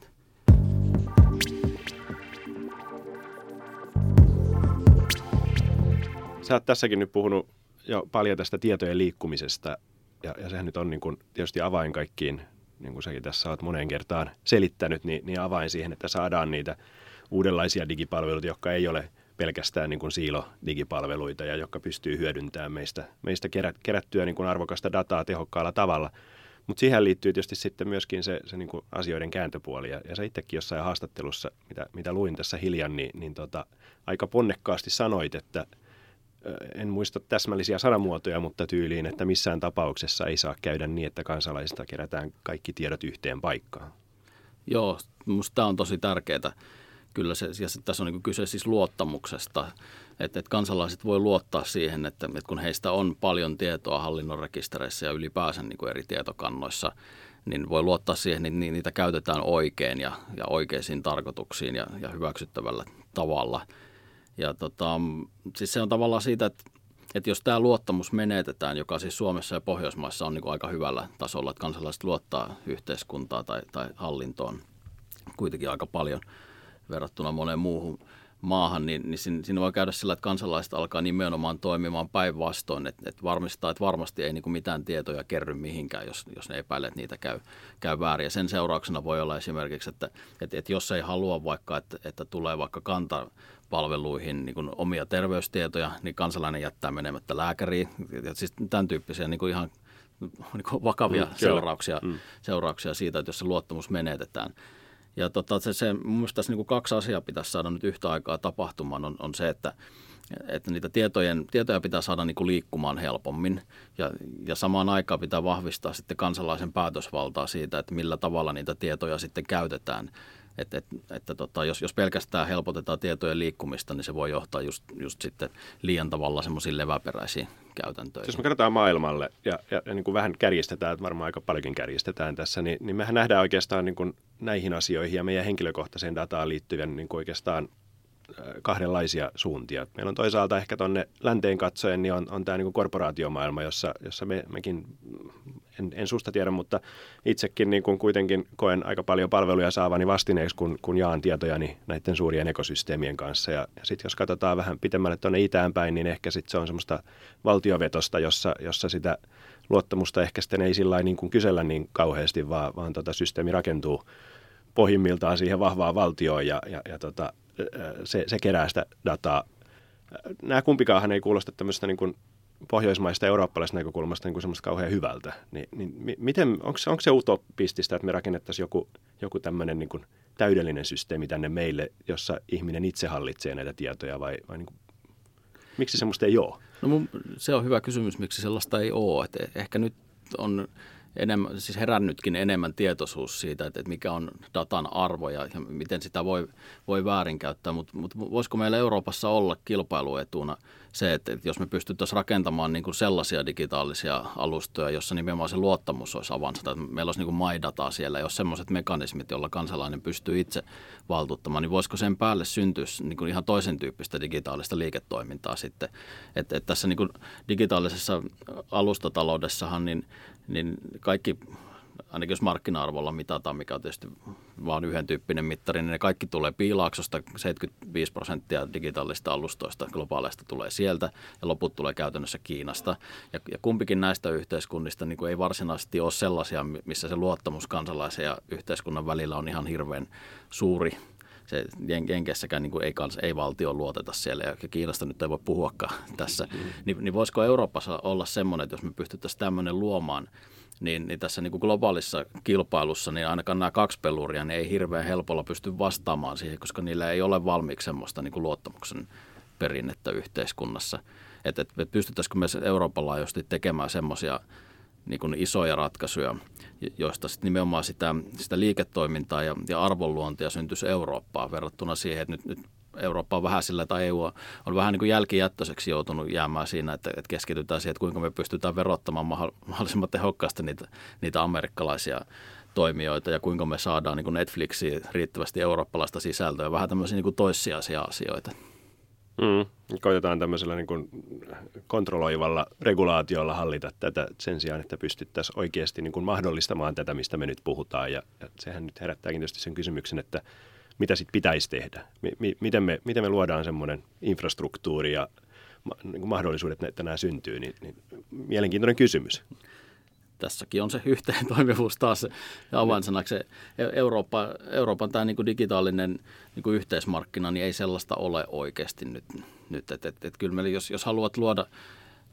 Sä oot tässäkin nyt puhunut jo paljon tästä tietojen liikkumisesta, ja, ja sehän nyt on niin kuin tietysti avain kaikkiin, niin kuin säkin tässä oot moneen kertaan selittänyt, niin, niin avain siihen, että saadaan niitä uudenlaisia digipalveluita, jotka ei ole – pelkästään niin kuin siilo-digipalveluita ja jotka pystyy hyödyntämään meistä, meistä kerättyä niin kuin arvokasta dataa tehokkaalla tavalla. Mutta siihen liittyy tietysti sitten myöskin se, se niin kuin asioiden kääntöpuoli. Ja, ja sä itsekin jossain haastattelussa, mitä, mitä luin tässä hiljan, niin, niin tota, aika ponnekkaasti sanoit, että en muista täsmällisiä sanamuotoja, mutta tyyliin, että missään tapauksessa ei saa käydä niin, että kansalaisista kerätään kaikki tiedot yhteen paikkaan. Joo, tämä on tosi tärkeää kyllä se, ja tässä on niin kyse siis luottamuksesta, että, että kansalaiset voi luottaa siihen, että, että kun heistä on paljon tietoa hallinnon rekistereissä ja ylipäänsä niin eri tietokannoissa, niin voi luottaa siihen, että niitä käytetään oikein ja, ja oikeisiin tarkoituksiin ja, ja hyväksyttävällä tavalla. Ja tota, siis se on tavallaan siitä, että, että jos tämä luottamus menetetään, joka siis Suomessa ja Pohjoismaissa on niin kuin aika hyvällä tasolla, että kansalaiset luottaa yhteiskuntaa tai, tai hallintoon kuitenkin aika paljon – verrattuna moneen muuhun maahan, niin, niin siinä, siinä voi käydä sillä, että kansalaiset alkaa nimenomaan toimimaan päinvastoin, että, että varmistaa, että varmasti ei niin kuin mitään tietoja kerry mihinkään, jos, jos ne epäilee, että niitä käy, käy väärin. Ja sen seurauksena voi olla esimerkiksi, että, että, että jos ei halua vaikka, että, että tulee vaikka kanta palveluihin niin kuin omia terveystietoja, niin kansalainen jättää menemättä lääkäriin. Ja siis tämän tyyppisiä niin kuin ihan niin kuin vakavia mm, seurauksia, mm. seurauksia siitä, että jos se luottamus menetetään. Ja tota, se, se, mun mielestä tässä niin kuin kaksi asiaa pitäisi saada nyt yhtä aikaa tapahtumaan, on, on se, että, että niitä tietojen, tietoja pitää saada niin kuin liikkumaan helpommin. Ja, ja samaan aikaan pitää vahvistaa sitten kansalaisen päätösvaltaa siitä, että millä tavalla niitä tietoja sitten käytetään että, että, että tota, jos, jos pelkästään helpotetaan tietojen liikkumista, niin se voi johtaa just, just sitten liian tavalla semmoisiin leväperäisiin käytäntöihin. Jos me katsotaan maailmalle ja, ja, ja niin kuin vähän kärjistetään, että varmaan aika paljonkin kärjistetään tässä, niin, niin mehän nähdään oikeastaan niin kuin näihin asioihin ja meidän henkilökohtaiseen dataan liittyvän niin kuin oikeastaan kahdenlaisia suuntia. Meillä on toisaalta ehkä tuonne länteen katsoen, niin on, on tämä niin korporaatiomaailma, jossa, jossa me, mekin, en, en susta tiedä, mutta itsekin niin kuin kuitenkin koen aika paljon palveluja saavani vastineeksi, kun, kun jaan tietojani näiden suurien ekosysteemien kanssa. Ja, ja sitten jos katsotaan vähän pitemmälle tuonne itään päin, niin ehkä sitten se on semmoista valtiovetosta, jossa, jossa sitä luottamusta ehkä sitten ei sillä niin kuin kysellä niin kauheasti, vaan, vaan tota systeemi rakentuu pohjimmiltaan siihen vahvaan valtioon ja, ja, ja tota, se, se kerää sitä dataa. Nämä kumpikaanhan ei kuulosta tämmöistä niin kuin pohjoismaista ja eurooppalaisesta näkökulmasta niin kuin semmoista kauhean hyvältä. Ni, niin miten, onko, onko se utopistista, että me rakennettaisiin joku, joku tämmöinen niin kuin täydellinen systeemi tänne meille, jossa ihminen itse hallitsee näitä tietoja vai, vai niin kuin, miksi semmoista ei ole? No mun, se on hyvä kysymys, miksi sellaista ei ole. Et ehkä nyt on enemmän, siis herännytkin enemmän tietoisuus siitä, että, että mikä on datan arvo ja, ja miten sitä voi, voi väärinkäyttää. Mutta mut voisiko meillä Euroopassa olla kilpailuetuna se, että, että jos me pystyttäisiin rakentamaan niin kuin sellaisia digitaalisia alustoja, jossa nimenomaan se luottamus olisi avansa, että meillä olisi niin kuin MyDataa siellä, jos sellaiset mekanismit, joilla kansalainen pystyy itse valtuuttamaan, niin voisiko sen päälle syntyä niin kuin ihan toisen tyyppistä digitaalista liiketoimintaa sitten. Että, että tässä niin kuin digitaalisessa alustataloudessahan niin niin kaikki, ainakin jos markkina-arvolla mitataan, mikä on tietysti vain yhden tyyppinen mittari, niin ne kaikki tulee piilaaksosta, 75 prosenttia digitaalista alustoista globaaleista tulee sieltä ja loput tulee käytännössä Kiinasta. Ja, ja kumpikin näistä yhteiskunnista niin kuin ei varsinaisesti ole sellaisia, missä se luottamus kansalaisen ja yhteiskunnan välillä on ihan hirveän suuri se Jenkessäkään niin kuin ei, kans, ei valtio luoteta siellä ja Kiinasta nyt ei voi puhuakaan tässä, mm. niin, niin voisiko Euroopassa olla semmoinen, että jos me pystyttäisiin tämmöinen luomaan, niin, niin tässä niin kuin globaalissa kilpailussa, niin ainakaan nämä kaksi peluria niin ei hirveän helpolla pysty vastaamaan siihen, koska niillä ei ole valmiiksi semmoista niin kuin luottamuksen perinnettä yhteiskunnassa. Että et pystyttäisikö me Euroopan laajuisesti tekemään semmoisia niin isoja ratkaisuja, joista sit nimenomaan sitä, sitä liiketoimintaa ja, ja arvonluontia syntyisi Eurooppaan verrattuna siihen, että nyt, nyt Eurooppa on vähän sillä, tai EU on vähän niin kuin jälkijättöiseksi joutunut jäämään siinä, että, että keskitytään siihen, että kuinka me pystytään verottamaan mahdollisimman tehokkaasti niitä, niitä amerikkalaisia toimijoita ja kuinka me saadaan niin kuin Netflixiin riittävästi eurooppalaista sisältöä, vähän tämmöisiä niin kuin toissijaisia asioita. Mm. Koitetaan tämmöisellä niin kuin kontrolloivalla regulaatiolla hallita tätä sen sijaan, että pystyttäisiin oikeasti niin kuin mahdollistamaan tätä, mistä me nyt puhutaan. Ja, ja sehän nyt herättääkin tietysti sen kysymyksen, että mitä sitten pitäisi tehdä? M- miten, me, miten me luodaan semmoinen infrastruktuuri ja niin mahdollisuudet, että nämä syntyy, niin, niin mielenkiintoinen kysymys tässäkin on se yhteen toimivuus taas avainsanaksi. Eurooppa, Euroopan tämä niin kuin digitaalinen niin kuin yhteismarkkina, niin ei sellaista ole oikeasti nyt. nyt. Et, et, et kyllä meillä, jos, jos haluat luoda,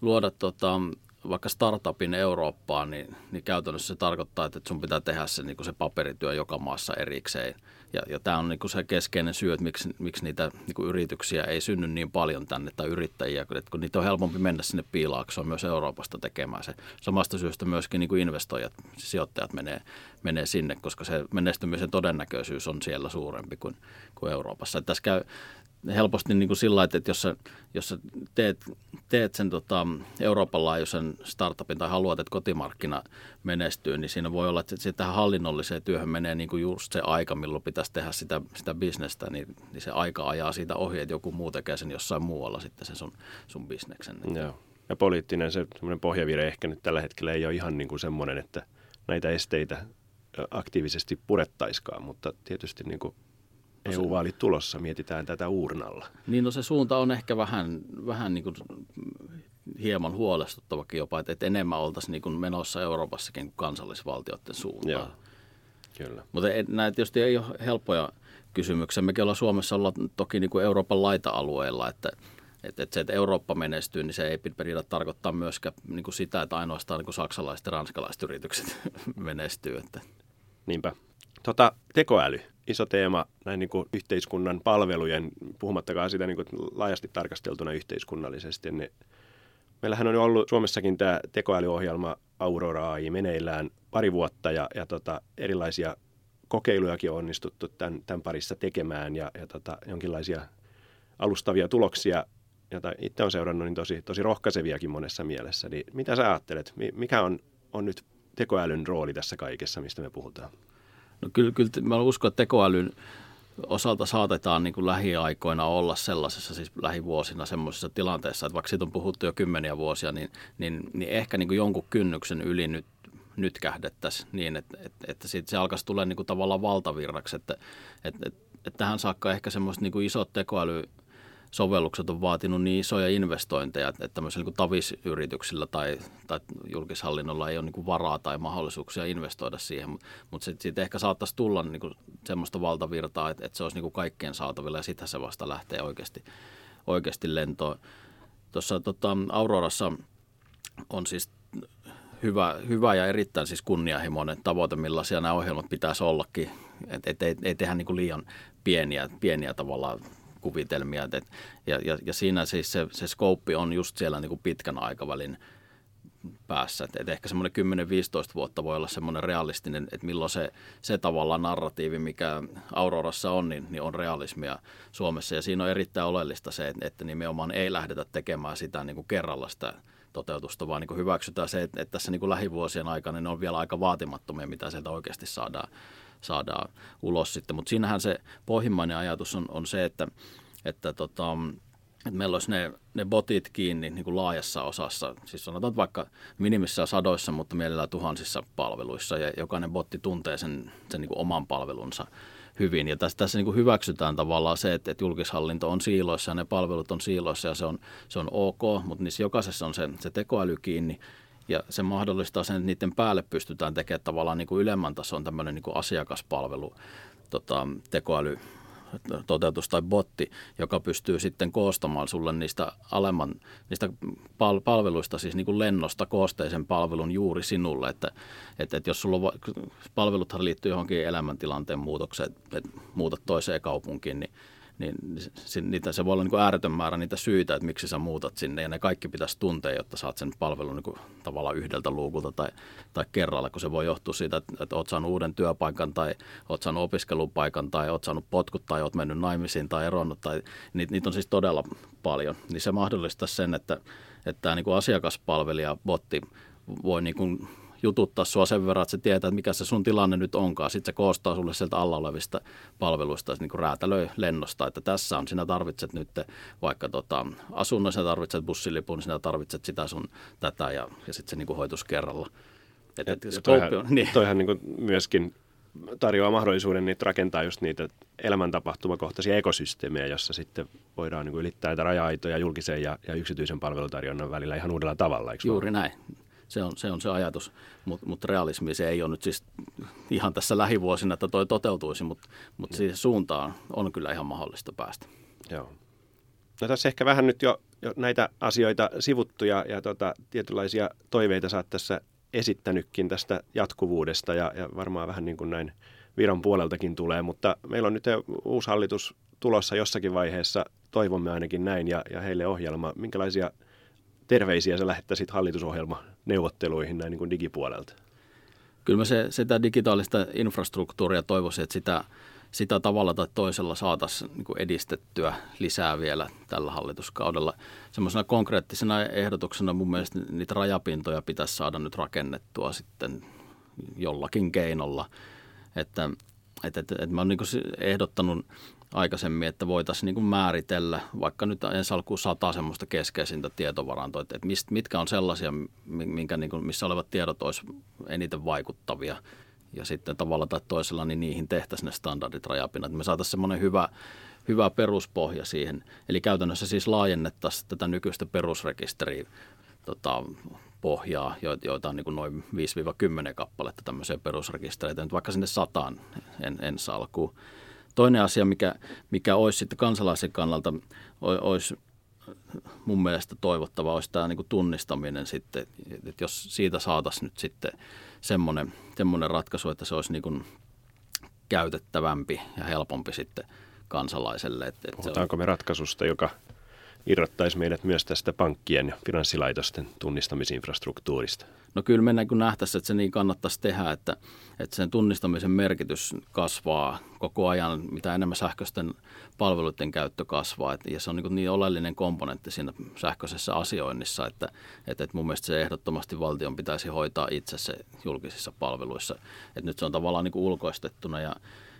luoda tota, vaikka startupin Eurooppaan, niin, niin käytännössä se tarkoittaa, että sun pitää tehdä se, niin se paperityö joka maassa erikseen. Ja, ja tämä on niin kuin se keskeinen syy, että miksi, miksi niitä niin yrityksiä ei synny niin paljon tänne tai yrittäjiä, että kun niitä on helpompi mennä sinne piilaaksoon myös Euroopasta tekemään se. Samasta syystä myöskin niin investoijat, sijoittajat menee, menee sinne, koska se menestymisen todennäköisyys on siellä suurempi kuin, kuin Euroopassa. Että tässä käy, helposti niin kuin sillä että jos sä, jos sä teet, teet sen tota, Euroopan laajuisen startupin tai haluat, että kotimarkkina menestyy, niin siinä voi olla, että tähän hallinnolliseen työhön menee niin kuin just se aika, milloin pitäisi tehdä sitä, sitä bisnestä, niin, niin se aika ajaa siitä ohi, että joku muu tekee sen jossain muualla sitten sen sun, sun bisneksen. Joo. Ja poliittinen se pohjavire ehkä nyt tällä hetkellä ei ole ihan niin kuin semmoinen, että näitä esteitä aktiivisesti purettaiskaan, mutta tietysti niin kuin EU-vaalit tulossa, mietitään tätä uurnalla. Niin no se suunta on ehkä vähän, vähän niin kuin hieman huolestuttavakin jopa, että enemmän oltaisiin niin kuin menossa Euroopassakin kuin kansallisvaltioiden suuntaan. Joo, kyllä. Mutta nämä tietysti ei ole helppoja kysymyksiä. Mekin ollaan Suomessa olla toki niin kuin Euroopan laita-alueella, että, että, että se, että Eurooppa menestyy, niin se ei pidä tarkoittaa myöskään niin kuin sitä, että ainoastaan niin kuin saksalaiset ja ranskalaiset yritykset *laughs* menestyy. Että. Niinpä. Tota, tekoäly iso teema näin niin kuin yhteiskunnan palvelujen, puhumattakaan sitä niin kuin laajasti tarkasteltuna yhteiskunnallisesti. Niin meillähän on ollut Suomessakin tämä tekoälyohjelma Aurora AI meneillään pari vuotta ja, ja tota, erilaisia kokeilujakin on onnistuttu tämän, tämän parissa tekemään ja, ja tota, jonkinlaisia alustavia tuloksia, joita itse olen seurannut, niin tosi, tosi rohkaiseviakin monessa mielessä. Niin mitä sä ajattelet? Mikä on, on nyt tekoälyn rooli tässä kaikessa, mistä me puhutaan? No kyllä, kyllä mä uskon, että tekoälyn osalta saatetaan niin kuin lähiaikoina olla sellaisessa, siis lähivuosina semmoisessa tilanteessa, että vaikka siitä on puhuttu jo kymmeniä vuosia, niin, niin, niin ehkä niin kuin jonkun kynnyksen yli nyt nyt kähdettäisiin niin, että, että, että siitä se alkaisi tulla niin kuin tavallaan valtavirraksi, että, että, että, että tähän saakka ehkä semmoiset niin kuin isot tekoäly sovellukset on vaatinut niin isoja investointeja, että tämmöisillä niin tavisyrityksillä tai, tai julkishallinnolla ei ole niin varaa tai mahdollisuuksia investoida siihen, mutta mut siitä ehkä saattaisi tulla niin kuin semmoista valtavirtaa, että, että se olisi niin kuin kaikkien saatavilla ja sitten se vasta lähtee oikeasti, oikeasti lentoon. Tuossa tota, Aurorassa on siis hyvä, hyvä ja erittäin siis kunnianhimoinen tavoite, millaisia nämä ohjelmat pitäisi ollakin. Että et, ei, ei tehdä niin kuin liian pieniä, pieniä tavallaan kuvitelmia. Et, ja, ja, ja siinä siis se, se skouppi on just siellä niin kuin pitkän aikavälin päässä. Et, et ehkä semmoinen 10-15 vuotta voi olla semmoinen realistinen, että milloin se, se tavallaan narratiivi, mikä Aurorassa on, niin, niin on realismia Suomessa. Ja siinä on erittäin oleellista se, että, että nimenomaan ei lähdetä tekemään sitä niin kuin kerralla sitä toteutusta, vaan niin kuin hyväksytään se, että, että tässä niin lähivuosien aikana ne on vielä aika vaatimattomia, mitä sieltä oikeasti saadaan, saadaan ulos sitten. Mutta siinähän se pohjimmainen ajatus on, on se, että, että tota, että meillä olisi ne, ne botit kiinni niin kuin laajassa osassa, siis sanotaan vaikka minimissä sadoissa, mutta mielellään tuhansissa palveluissa, ja jokainen botti tuntee sen, sen niin kuin oman palvelunsa hyvin. Ja tässä, tässä niin kuin hyväksytään tavallaan se, että, että julkishallinto on siiloissa ja ne palvelut on siiloissa ja se on, se on ok, mutta niissä jokaisessa on se, se tekoäly kiinni. Ja se mahdollistaa sen, että niiden päälle pystytään tekemään tavallaan niin kuin ylemmän tason tämmöinen niin kuin asiakaspalvelu, tota, tekoäly, toteutus tai botti, joka pystyy sitten koostamaan sulle niistä alemman, niistä pal- palveluista, siis niin kuin lennosta koosteisen palvelun juuri sinulle, että, että, että jos sulla on, palveluthan liittyy johonkin elämäntilanteen muutokseen, että muutat toiseen kaupunkiin, niin niin niitä, se voi olla niin kuin ääretön määrä niitä syitä, että miksi sä muutat sinne, ja ne kaikki pitäisi tuntea, jotta saat sen palvelun niin kuin tavallaan yhdeltä luukulta tai, tai kerralla, kun se voi johtua siitä, että, että oot saanut uuden työpaikan tai oot saanut opiskelupaikan tai oot saanut potkut tai oot mennyt naimisiin tai eronnut, tai niitä, niitä on siis todella paljon. Niin se mahdollistaa sen, että, että tämä niin asiakaspalvelija, botti voi niin kuin jututtaa sua sen verran, että se tietää, että mikä se sun tilanne nyt onkaan. Sitten se koostaa sulle sieltä alla olevista palveluista, niin kuin räätälöi lennosta, että tässä on, sinä tarvitset nyt vaikka tota, asunnon, sinä tarvitset bussilipun, sinä tarvitset sitä sun tätä ja, ja sitten se niin kuin hoitus kerralla. Et, et, ja toihan, on, *laughs* niin. toihan niin kuin myöskin tarjoaa mahdollisuuden niitä rakentaa just niitä elämäntapahtumakohtaisia ekosysteemejä, jossa sitten voidaan niin kuin ylittää näitä raja-aitoja julkisen ja, ja yksityisen palvelutarjonnan välillä ihan uudella tavalla. Eikö Juuri vaan? näin. Se on, se on se ajatus, mutta mut realismi se ei ole nyt siis ihan tässä lähivuosina, että toi toteutuisi, mutta mut siihen suuntaan on kyllä ihan mahdollista päästä. Joo. No tässä ehkä vähän nyt jo, jo näitä asioita sivuttu ja, ja tota, tietynlaisia toiveita saat tässä esittänytkin tästä jatkuvuudesta ja, ja varmaan vähän niin kuin näin viran puoleltakin tulee, mutta meillä on nyt uusi hallitus tulossa jossakin vaiheessa, toivomme ainakin näin, ja, ja heille ohjelma. Minkälaisia terveisiä sä lähettäisit hallitusohjelmaneuvotteluihin näin niin kuin digipuolelta? Kyllä mä se, sitä digitaalista infrastruktuuria toivoisin, että sitä, sitä tavalla tai toisella saataisiin niin edistettyä lisää vielä tällä hallituskaudella. Semmoisena konkreettisena ehdotuksena mun mielestä niitä rajapintoja pitäisi saada nyt rakennettua sitten jollakin keinolla. Että, että, että, että mä oon niin ehdottanut aikaisemmin, että voitaisiin niin kuin määritellä vaikka nyt ensi alkuun sata semmoista keskeisintä tietovarantoa, että mist, mitkä on sellaisia, minkä, niin kuin, missä olevat tiedot olisi eniten vaikuttavia ja sitten tavalla tai toisella niin niihin tehtäisiin ne standardit rajapinnat. Me saataisiin semmoinen hyvä, hyvä peruspohja siihen. Eli käytännössä siis laajennettaisiin tätä nykyistä perusrekisteriä tota, pohjaa, joita on niin noin 5-10 kappaletta tämmöisiä perusrekistereitä, nyt vaikka sinne sataan en, ensi alkuun. Toinen asia, mikä, mikä olisi sitten kansalaisen kannalta, olisi mun mielestä toivottava, olisi tämä niin tunnistaminen sitten, että jos siitä saataisiin nyt sitten semmoinen, semmoinen ratkaisu, että se olisi niin käytettävämpi ja helpompi sitten kansalaiselle. Että, Puhutaanko me ratkaisusta, joka irrottaisi meidät myös tästä pankkien ja finanssilaitosten tunnistamisinfrastruktuurista? No kyllä me niin nähtäisiin, että se niin kannattaisi tehdä, että, että sen tunnistamisen merkitys kasvaa koko ajan, mitä enemmän sähköisten palveluiden käyttö kasvaa. Et, ja se on niin, niin oleellinen komponentti siinä sähköisessä asioinnissa, että, että, että mun mielestä se ehdottomasti valtion pitäisi hoitaa itse se julkisissa palveluissa. Et nyt se on tavallaan niin ulkoistettuna ja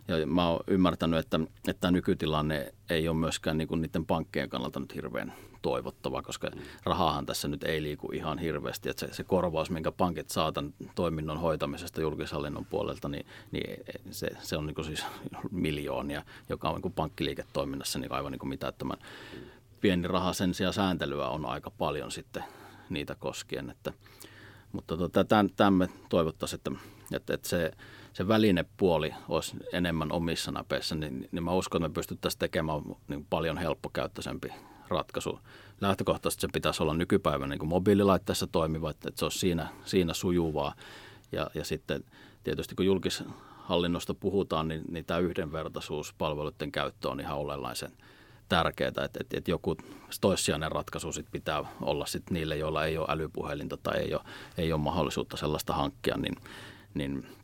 ja mä oon ymmärtänyt, että, että tämä nykytilanne ei ole myöskään niin kuin niiden pankkien kannalta nyt hirveän toivottava, koska rahahan tässä nyt ei liiku ihan hirveästi. Että se, se korvaus, minkä pankit saa tämän toiminnon hoitamisesta julkishallinnon puolelta, niin, niin se, se on niin kuin siis miljoonia, joka on niin kuin pankkiliiketoiminnassa niin aivan niin kuin mitättömän pieni raha sen sijaan sääntelyä on aika paljon sitten niitä koskien. Että, mutta tota, tämän, tämän me toivottaisiin, että, että, että se, se välinepuoli olisi enemmän omissa näpeissä, niin, niin mä uskon, että me pystyttäisiin tekemään niin paljon helppokäyttöisempi ratkaisu. Lähtökohtaisesti se pitäisi olla nykypäivänä niin mobiililaitteessa toimiva, että se olisi siinä, siinä sujuvaa. Ja, ja sitten tietysti kun julkishallinnosta puhutaan, niin, niin tämä yhdenvertaisuus palveluiden käyttö on ihan olennaisen tärkeää, että, että, että joku toissijainen ratkaisu sit pitää olla sit niille, joilla ei ole älypuhelinta tai ei ole, ei ole mahdollisuutta sellaista hankkia, niin, niin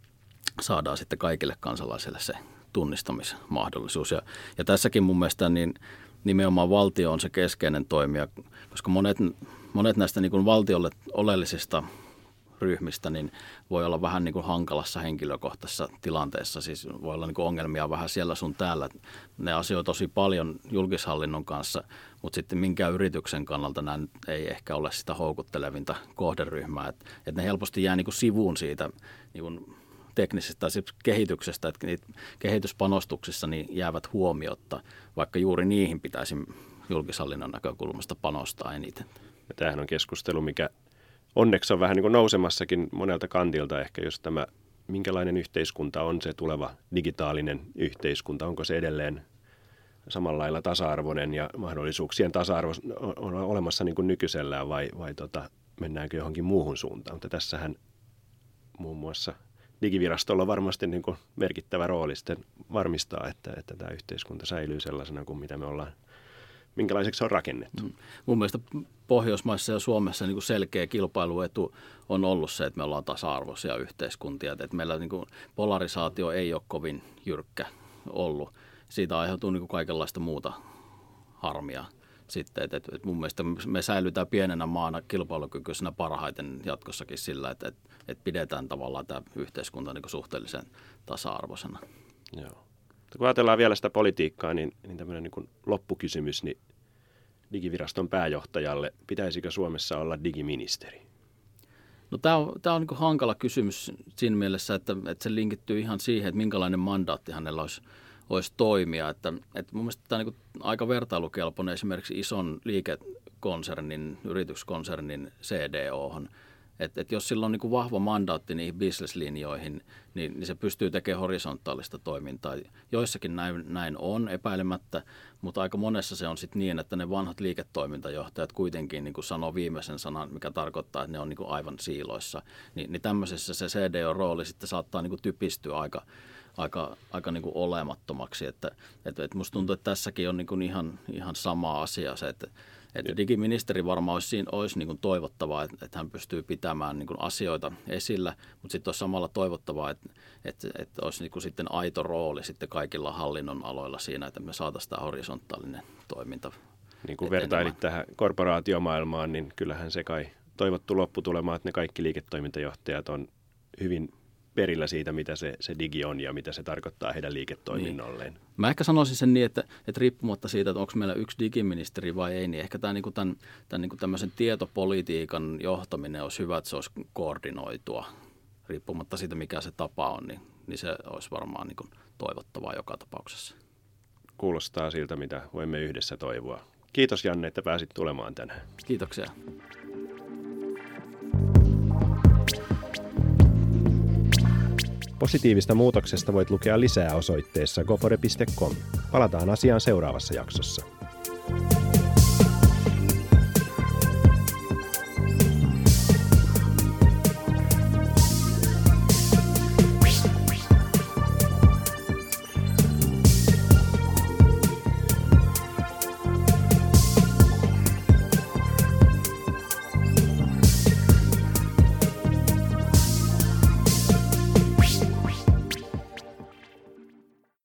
saadaan sitten kaikille kansalaisille se tunnistamismahdollisuus. Ja, ja tässäkin mun mielestä niin nimenomaan valtio on se keskeinen toimija, koska monet, monet näistä niin kuin valtiolle oleellisista ryhmistä, niin voi olla vähän niin kuin hankalassa henkilökohtaisessa tilanteessa. Siis voi olla niin kuin ongelmia vähän siellä sun täällä. Ne asioita tosi paljon julkishallinnon kanssa, mutta sitten minkään yrityksen kannalta nämä ei ehkä ole sitä houkuttelevinta kohderyhmää. Että et ne helposti jää niin kuin sivuun siitä niin kuin teknisestä kehityksestä, että niitä kehityspanostuksissa niin jäävät huomiotta, vaikka juuri niihin pitäisi julkishallinnon näkökulmasta panostaa eniten. Ja tämähän on keskustelu, mikä onneksi on vähän niin nousemassakin monelta kantilta ehkä, jos tämä, minkälainen yhteiskunta on se tuleva digitaalinen yhteiskunta, onko se edelleen samalla lailla tasa-arvoinen ja mahdollisuuksien tasa-arvo on olemassa niin kuin nykyisellään vai, vai tota, mennäänkö johonkin muuhun suuntaan. Mutta tässähän muun muassa digivirastolla varmasti niin kuin merkittävä rooli sitten varmistaa, että, että tämä yhteiskunta säilyy sellaisena kuin mitä me ollaan minkälaiseksi se on rakennettu. Mm. Mun mielestä Pohjoismaissa ja Suomessa niin kuin selkeä kilpailuetu on ollut se, että me ollaan tasa-arvoisia yhteiskuntia. Että meillä niin kuin polarisaatio ei ole kovin jyrkkä ollut. Siitä aiheutuu niin kuin kaikenlaista muuta harmia sitten. Että, että mun mielestä me säilytään pienenä maana kilpailukykyisenä parhaiten jatkossakin sillä, että, että, että pidetään tavallaan tämä yhteiskunta niin kuin suhteellisen tasa-arvoisena. Joo. Kun ajatellaan vielä sitä politiikkaa, niin, niin tämmöinen niin loppukysymys, niin digiviraston pääjohtajalle, pitäisikö Suomessa olla digiministeri? No, tämä on, tämä on niin hankala kysymys siinä mielessä, että, että se linkittyy ihan siihen, että minkälainen mandaatti hänellä olisi, olisi toimia. Että, että mun mielestä tämä on niin aika vertailukelpoinen esimerkiksi ison liikekonsernin, yrityskonsernin CDOhon – että et jos sillä on niin vahva mandaatti niihin bisneslinjoihin, niin, niin se pystyy tekemään horisontaalista toimintaa. Joissakin näin, näin on epäilemättä, mutta aika monessa se on sitten niin, että ne vanhat liiketoimintajohtajat kuitenkin niin kuin sanoo viimeisen sanan, mikä tarkoittaa, että ne on niin aivan siiloissa. Ni, niin tämmöisessä se CDO-rooli sitten saattaa niin typistyä aika, aika, aika niin kuin olemattomaksi. Että, että, että musta tuntuu, että tässäkin on niin kuin ihan, ihan sama asia se, että että digiministeri varmaan olisi, siinä, olisi niin kuin toivottavaa, että, että hän pystyy pitämään niin kuin asioita esillä, mutta sitten olisi samalla toivottavaa, että, että, että olisi niin kuin sitten aito rooli sitten kaikilla hallinnon aloilla siinä, että me saataisiin tämä horisontaalinen toiminta Niin kuin vertailit tähän korporaatiomaailmaan, niin kyllähän se kai toivottu lopputulema, että ne kaikki liiketoimintajohtajat on hyvin perillä siitä, mitä se, se digi on ja mitä se tarkoittaa heidän liiketoiminnolleen. Niin. Mä ehkä sanoisin sen niin, että, että riippumatta siitä, että onko meillä yksi digiministeri vai ei, niin ehkä tämä, niin kuin tämän, tämän niin kuin tämmöisen tietopolitiikan johtaminen olisi hyvä, että se olisi koordinoitua. Riippumatta siitä, mikä se tapa on, niin, niin se olisi varmaan niin kuin toivottavaa joka tapauksessa. Kuulostaa siltä, mitä voimme yhdessä toivoa. Kiitos Janne, että pääsit tulemaan tänään. Kiitoksia. Positiivista muutoksesta voit lukea lisää osoitteessa gofore.com. Palataan asiaan seuraavassa jaksossa. thank you